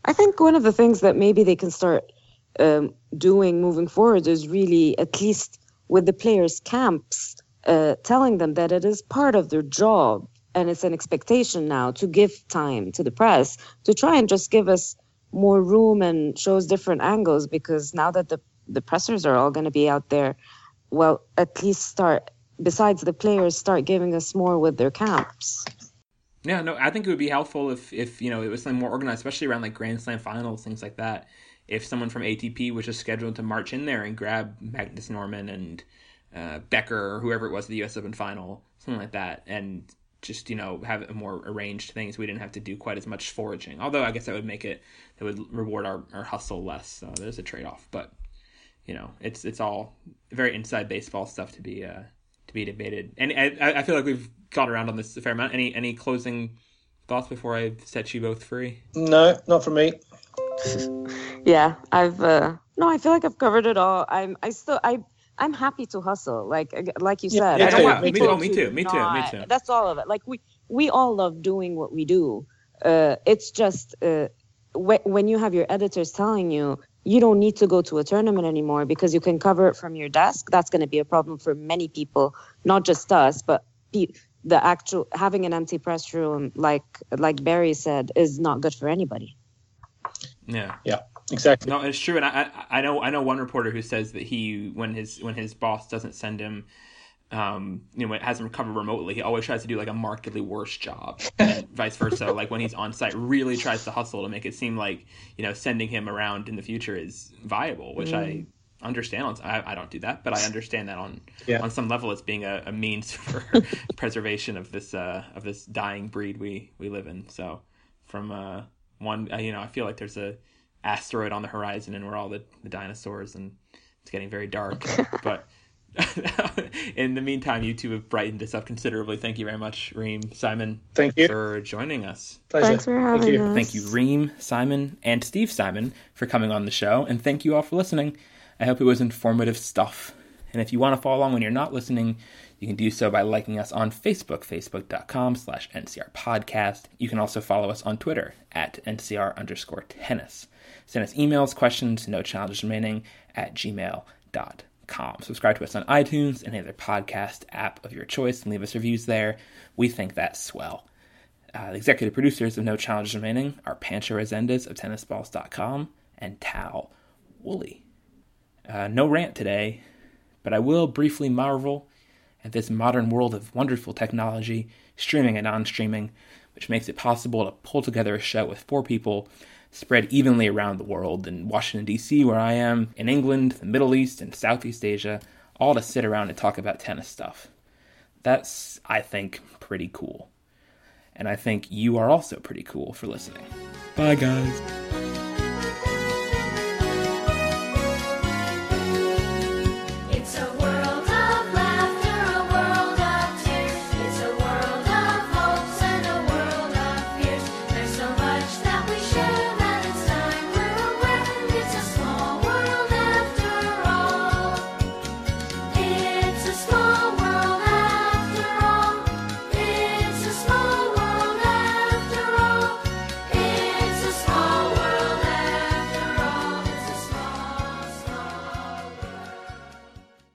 I think one of the things that maybe they can start um, doing moving forward is really at least with the players' camps, uh, telling them that it is part of their job and it's an expectation now to give time to the press to try and just give us more room and shows different angles because now that the the pressers are all going to be out there well at least start besides the players start giving us more with their camps. Yeah no i think it would be helpful if if you know it was something more organized especially around like grand slam finals things like that. If someone from atp was just scheduled to march in there and grab magnus norman and uh, becker or whoever it was at the us open final something like that and just you know have more arranged things. We didn't have to do quite as much foraging. Although i guess that would make it that would reward our, our hustle less. So there's a trade-off but you know it's it's all very inside baseball stuff to be uh to be debated. And i, I feel like we've got around on this a fair amount. Any any closing thoughts before i set you both free? No not for me. Yeah i've uh no i feel like i've covered it all. I'm i still i I'm happy to hustle. Like like you said, yeah, I don't want me, too, me too. Me too. Me too. That's all of it. Like we we all love doing what we do. Uh, it's just uh, wh- when you have your editors telling you you don't need to go to a tournament anymore because you can cover it from your desk. That's going to be a problem for many people, not just us, but pe- the actual having an empty press room, like like Barry said, is not good for anybody. Yeah. Yeah. Exactly. No, it's true, and I, I know I know one reporter who says that he when his when his boss doesn't send him, um, you know, has him cover remotely, he always tries to do like a markedly worse job, and vice versa. like when he's on site, really tries to hustle to make it seem like you know sending him around in the future is viable, which mm. I understand. I, I don't do that, but I understand that on yeah. on some level, it's being a, a means for preservation of this uh, of this dying breed we we live in. So from uh, one, uh, you know, I feel like there's a asteroid on the horizon and we're all the, the dinosaurs and it's getting very dark. but in the meantime, you two have brightened this up considerably. Thank you very much, Reem, Simon. Thank you for joining us. Pleasure. Thanks for having thank us. Thank you, Reem, Simon, and Steve Simon for coming on the show, and thank you all for listening. I hope it was informative stuff. And if you want to follow along when you're not listening, you can do so by liking us on Facebook, facebook.com slash NCR podcast. You can also follow us on Twitter at NCR underscore tennis. Send us emails, questions, no challenges remaining at gmail.com. Subscribe to us on iTunes and any other podcast app of your choice and leave us reviews there. We think that's swell. Uh, the executive producers of No Challenges Remaining are Pancho Rezendes of tennisballs.com and Tal Woolley. Uh, no rant today, but I will briefly marvel at this modern world of wonderful technology, streaming and non streaming, which makes it possible to pull together a show with four people spread evenly around the world in Washington, D.C., where I am, in England, the Middle East, and Southeast Asia, all to sit around and talk about tennis stuff. That's, I think, pretty cool. And I think you are also pretty cool for listening. Bye, guys.